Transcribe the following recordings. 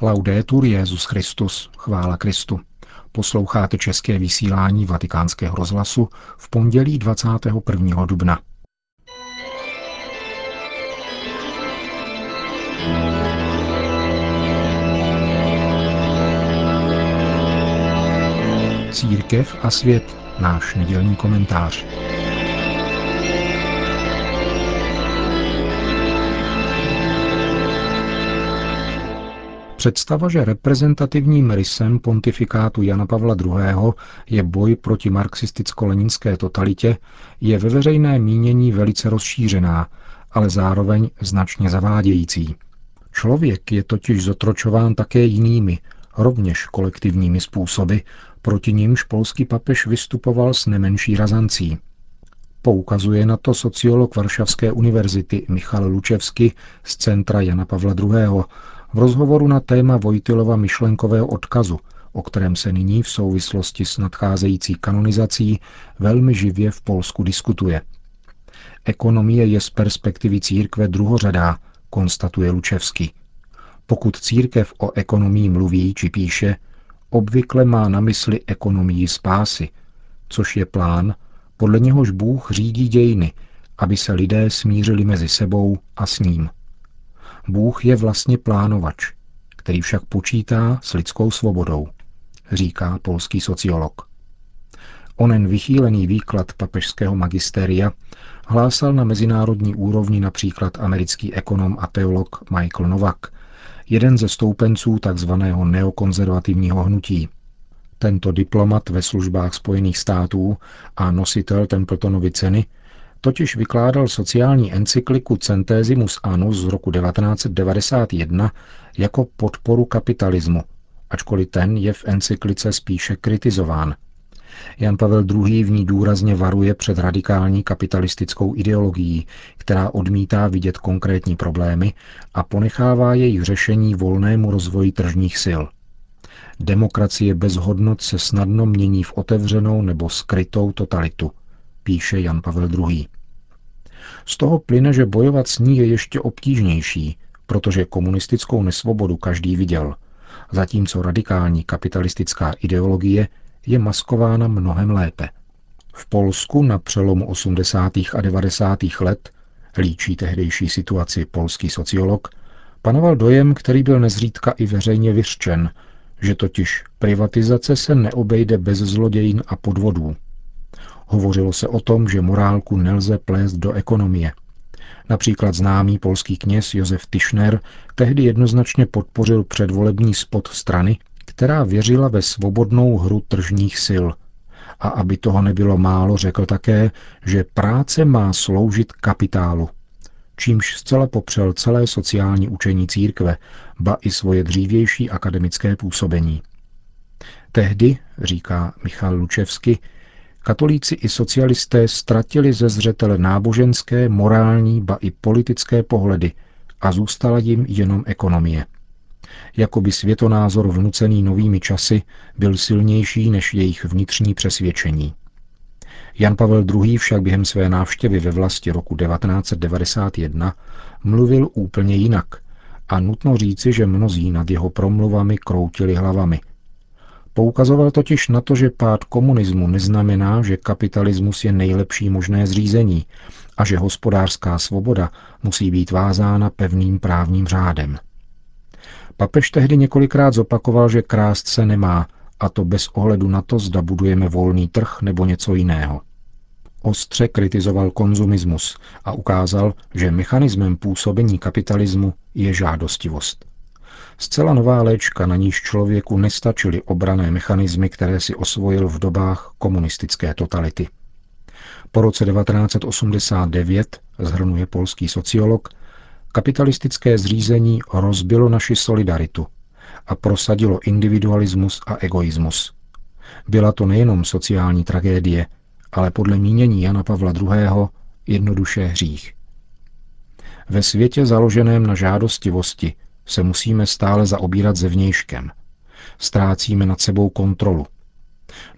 Laudetur Jezus Christus, chvála Kristu. Posloucháte české vysílání Vatikánského rozhlasu v pondělí 21. dubna. Církev a svět, náš nedělní komentář. Představa, že reprezentativním rysem pontifikátu Jana Pavla II. je boj proti marxisticko-leninské totalitě, je ve veřejné mínění velice rozšířená, ale zároveň značně zavádějící. Člověk je totiž zotročován také jinými, rovněž kolektivními způsoby, proti nímž polský papež vystupoval s nemenší razancí. Poukazuje na to sociolog Varšavské univerzity Michal Lučevsky z centra Jana Pavla II v rozhovoru na téma Vojtilova myšlenkového odkazu, o kterém se nyní v souvislosti s nadcházející kanonizací velmi živě v Polsku diskutuje. Ekonomie je z perspektivy církve druhořadá, konstatuje Lučevský. Pokud církev o ekonomii mluví či píše, obvykle má na mysli ekonomii spásy, což je plán, podle něhož Bůh řídí dějiny, aby se lidé smířili mezi sebou a s ním. Bůh je vlastně plánovač, který však počítá s lidskou svobodou, říká polský sociolog. Onen vychýlený výklad papežského magisteria hlásal na mezinárodní úrovni například americký ekonom a teolog Michael Novak, jeden ze stoupenců tzv. neokonzervativního hnutí. Tento diplomat ve službách Spojených států a nositel Templetonovy ceny totiž vykládal sociální encykliku Centesimus Annus z roku 1991 jako podporu kapitalismu, ačkoliv ten je v encyklice spíše kritizován. Jan Pavel II. v ní důrazně varuje před radikální kapitalistickou ideologií, která odmítá vidět konkrétní problémy a ponechává jejich řešení volnému rozvoji tržních sil. Demokracie bez hodnot se snadno mění v otevřenou nebo skrytou totalitu – píše Jan Pavel II. Z toho plyne, že bojovat s ní je ještě obtížnější, protože komunistickou nesvobodu každý viděl, zatímco radikální kapitalistická ideologie je maskována mnohem lépe. V Polsku na přelomu 80. a 90. let, líčí tehdejší situaci polský sociolog, panoval dojem, který byl nezřídka i veřejně vyřčen, že totiž privatizace se neobejde bez zlodějin a podvodů. Hovořilo se o tom, že morálku nelze plést do ekonomie. Například známý polský kněz Josef Tischner tehdy jednoznačně podpořil předvolební spot strany, která věřila ve svobodnou hru tržních sil. A aby toho nebylo málo, řekl také, že práce má sloužit kapitálu, čímž zcela popřel celé sociální učení církve, ba i svoje dřívější akademické působení. Tehdy, říká Michal Lučevsky, katolíci i socialisté ztratili ze zřetele náboženské, morální, ba i politické pohledy a zůstala jim jenom ekonomie. Jakoby světonázor vnucený novými časy byl silnější než jejich vnitřní přesvědčení. Jan Pavel II. však během své návštěvy ve vlasti roku 1991 mluvil úplně jinak a nutno říci, že mnozí nad jeho promluvami kroutili hlavami – Poukazoval totiž na to, že pád komunismu neznamená, že kapitalismus je nejlepší možné zřízení a že hospodářská svoboda musí být vázána pevným právním řádem. Papež tehdy několikrát zopakoval, že krást se nemá, a to bez ohledu na to, zda budujeme volný trh nebo něco jiného. Ostře kritizoval konzumismus a ukázal, že mechanismem působení kapitalismu je žádostivost. Zcela nová léčka, na níž člověku nestačily obrané mechanismy, které si osvojil v dobách komunistické totality. Po roce 1989, zhrnuje polský sociolog, kapitalistické zřízení rozbilo naši solidaritu a prosadilo individualismus a egoismus. Byla to nejenom sociální tragédie, ale podle mínění Jana Pavla II. jednoduše hřích. Ve světě založeném na žádostivosti se musíme stále zaobírat zevnějškem. Ztrácíme nad sebou kontrolu.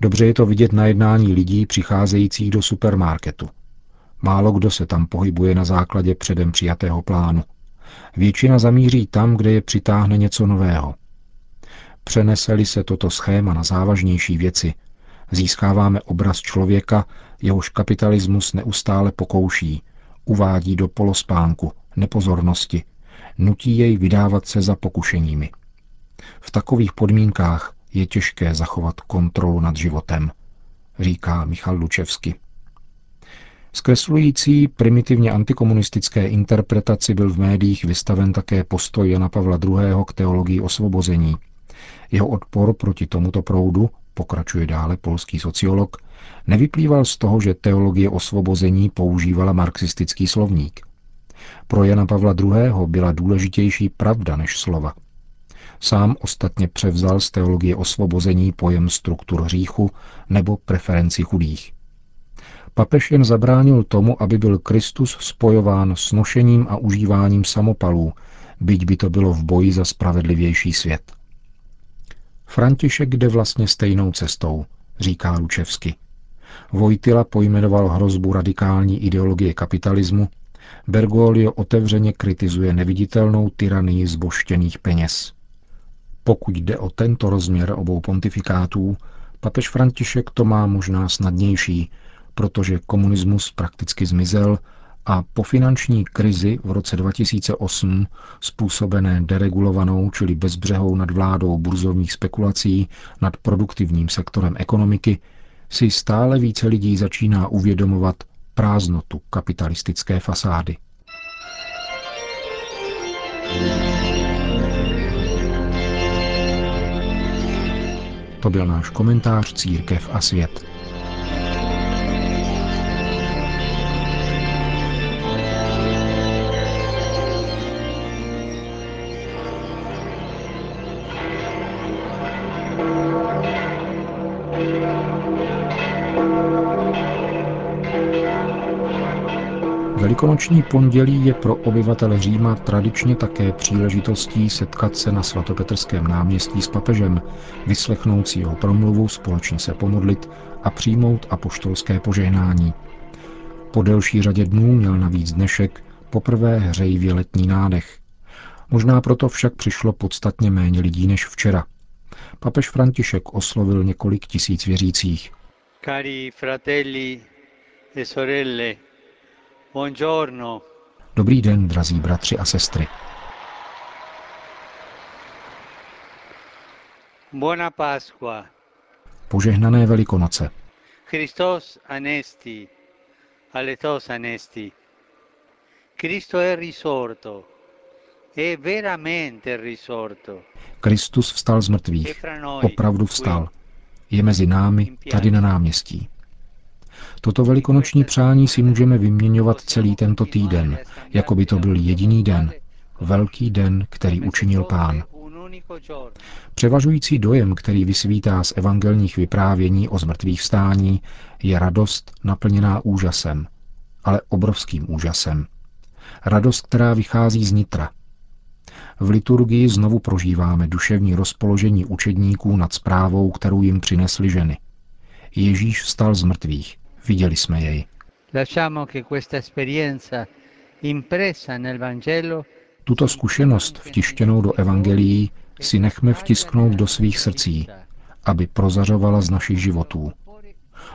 Dobře je to vidět na jednání lidí přicházejících do supermarketu. Málo kdo se tam pohybuje na základě předem přijatého plánu. Většina zamíří tam, kde je přitáhne něco nového. Přeneseli se toto schéma na závažnější věci, získáváme obraz člověka, jehož kapitalismus neustále pokouší, uvádí do polospánku, nepozornosti, nutí jej vydávat se za pokušeními. V takových podmínkách je těžké zachovat kontrolu nad životem, říká Michal Lučevsky. Zkreslující primitivně antikomunistické interpretaci byl v médiích vystaven také postoj Jana Pavla II. k teologii osvobození. Jeho odpor proti tomuto proudu, pokračuje dále polský sociolog, nevyplýval z toho, že teologie osvobození používala marxistický slovník. Pro Jana Pavla II. byla důležitější pravda než slova. Sám ostatně převzal z teologie osvobození pojem struktur hříchu nebo preferenci chudých. Papež jen zabránil tomu, aby byl Kristus spojován s nošením a užíváním samopalů, byť by to bylo v boji za spravedlivější svět. František jde vlastně stejnou cestou, říká Lučevsky. Vojtila pojmenoval hrozbu radikální ideologie kapitalismu, Bergoglio otevřeně kritizuje neviditelnou tyranii zboštěných peněz. Pokud jde o tento rozměr obou pontifikátů, papež František to má možná snadnější, protože komunismus prakticky zmizel a po finanční krizi v roce 2008, způsobené deregulovanou, čili bezbřehou nadvládou burzovních spekulací nad produktivním sektorem ekonomiky, si stále více lidí začíná uvědomovat prázdnotu kapitalistické fasády. To byl náš komentář Církev a svět. Velikonoční pondělí je pro obyvatele Říma tradičně také příležitostí setkat se na svatopetrském náměstí s papežem, vyslechnout si jeho promluvu, společně se pomodlit a přijmout apoštolské požehnání. Po delší řadě dnů měl navíc dnešek poprvé hřejivě letní nádech. Možná proto však přišlo podstatně méně lidí než včera. Papež František oslovil několik tisíc věřících. Cari fratelli e sorelle, Buongiorno. Dobrý den, drazí bratři a sestry. Buona Pasqua. Požehnané Velikonoce. Christos anesti, aletos anesti. Cristo è risorto. È veramente risorto. Kristus vstal z mrtvých. Opravdu vstal. Je mezi námi, tady na náměstí. Toto velikonoční přání si můžeme vyměňovat celý tento týden, jako by to byl jediný den, velký den, který učinil pán. Převažující dojem, který vysvítá z evangelních vyprávění o zmrtvých vstání, je radost naplněná úžasem, ale obrovským úžasem. Radost, která vychází z nitra. V liturgii znovu prožíváme duševní rozpoložení učedníků nad zprávou, kterou jim přinesly ženy. Ježíš vstal z mrtvých. Viděli jsme jej. Tuto zkušenost vtištěnou do evangelií si nechme vtisknout do svých srdcí, aby prozařovala z našich životů.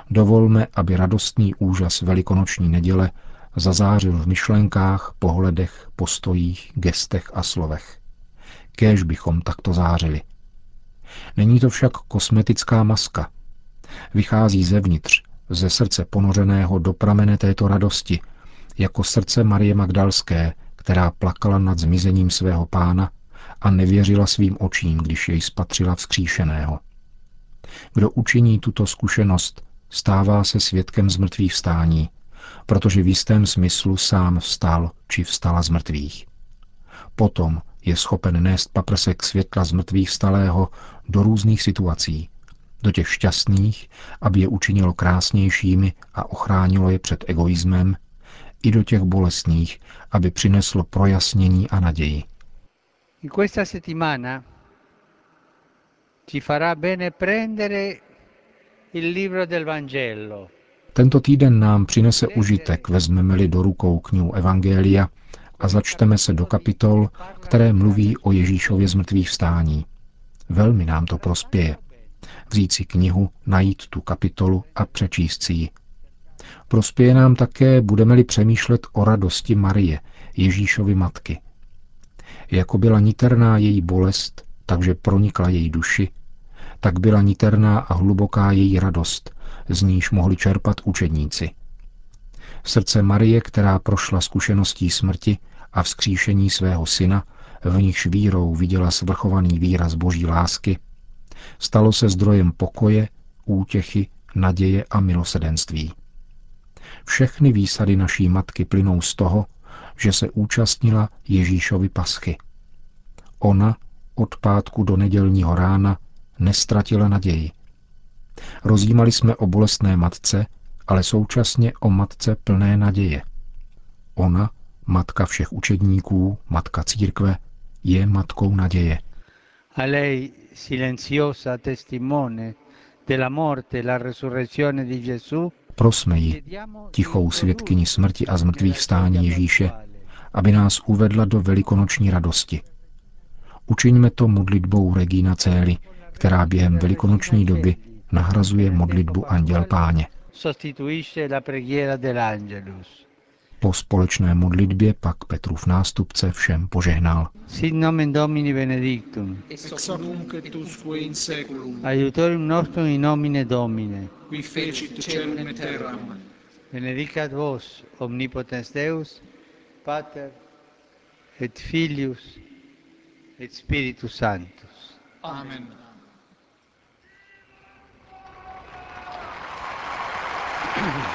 Dovolme, aby radostný úžas velikonoční neděle zazářil v myšlenkách, pohledech, postojích, gestech a slovech. Kéž bychom takto zářili. Není to však kosmetická maska. Vychází zevnitř ze srdce ponořeného do pramene této radosti, jako srdce Marie Magdalské, která plakala nad zmizením svého pána a nevěřila svým očím, když jej spatřila vzkříšeného. Kdo učiní tuto zkušenost, stává se svědkem zmrtvých vstání, protože v jistém smyslu sám vstal či vstala z mrtvých. Potom je schopen nést paprsek světla z mrtvých vstalého do různých situací, do těch šťastných, aby je učinilo krásnějšími a ochránilo je před egoismem, i do těch bolestných, aby přineslo projasnění a naději. In questa settimana ci farà bene prendere il libro del Vangelo. Tento týden nám přinese užitek, vezmeme-li do rukou knihu Evangelia a začteme se do kapitol, které mluví o Ježíšově zmrtvých vstání. Velmi nám to prospěje. Vzít si knihu, najít tu kapitolu a přečíst si ji. Prospěje nám také, budeme-li přemýšlet o radosti Marie, Ježíšovi matky. Jako byla niterná její bolest, takže pronikla její duši, tak byla niterná a hluboká její radost, z níž mohli čerpat učedníci. Srdce Marie, která prošla zkušeností smrti a vzkříšení svého syna, v nichž vírou viděla svrchovaný výraz boží lásky, stalo se zdrojem pokoje, útěchy, naděje a milosedenství. Všechny výsady naší matky plynou z toho, že se účastnila Ježíšovi paschy. Ona od pátku do nedělního rána nestratila naději. Rozjímali jsme o bolestné matce, ale současně o matce plné naděje. Ona, matka všech učedníků, matka církve, je matkou naděje. A lei, silenziosa testimone della morte e la resurrezione di Gesù, Prosme ji, tichou svědkyni smrti a zmrtvých vstání Ježíše, aby nás uvedla do velikonoční radosti. Učiňme to modlitbou Regina Cély, která během velikonoční doby nahrazuje modlitbu Anděl Páně. Po společné modlitbě pak Petrův nástupce všem požehnal. Sit nomen Domini benedictum. Ex nunc et usque in seculum. Aiutorium nostrum in nomine Domine. Qui fecit celum et terram. Benedicat vos, omnipotens Deus, Pater et Filius et Spiritus Sanctus. Amen. Regina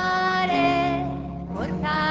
감사합니다.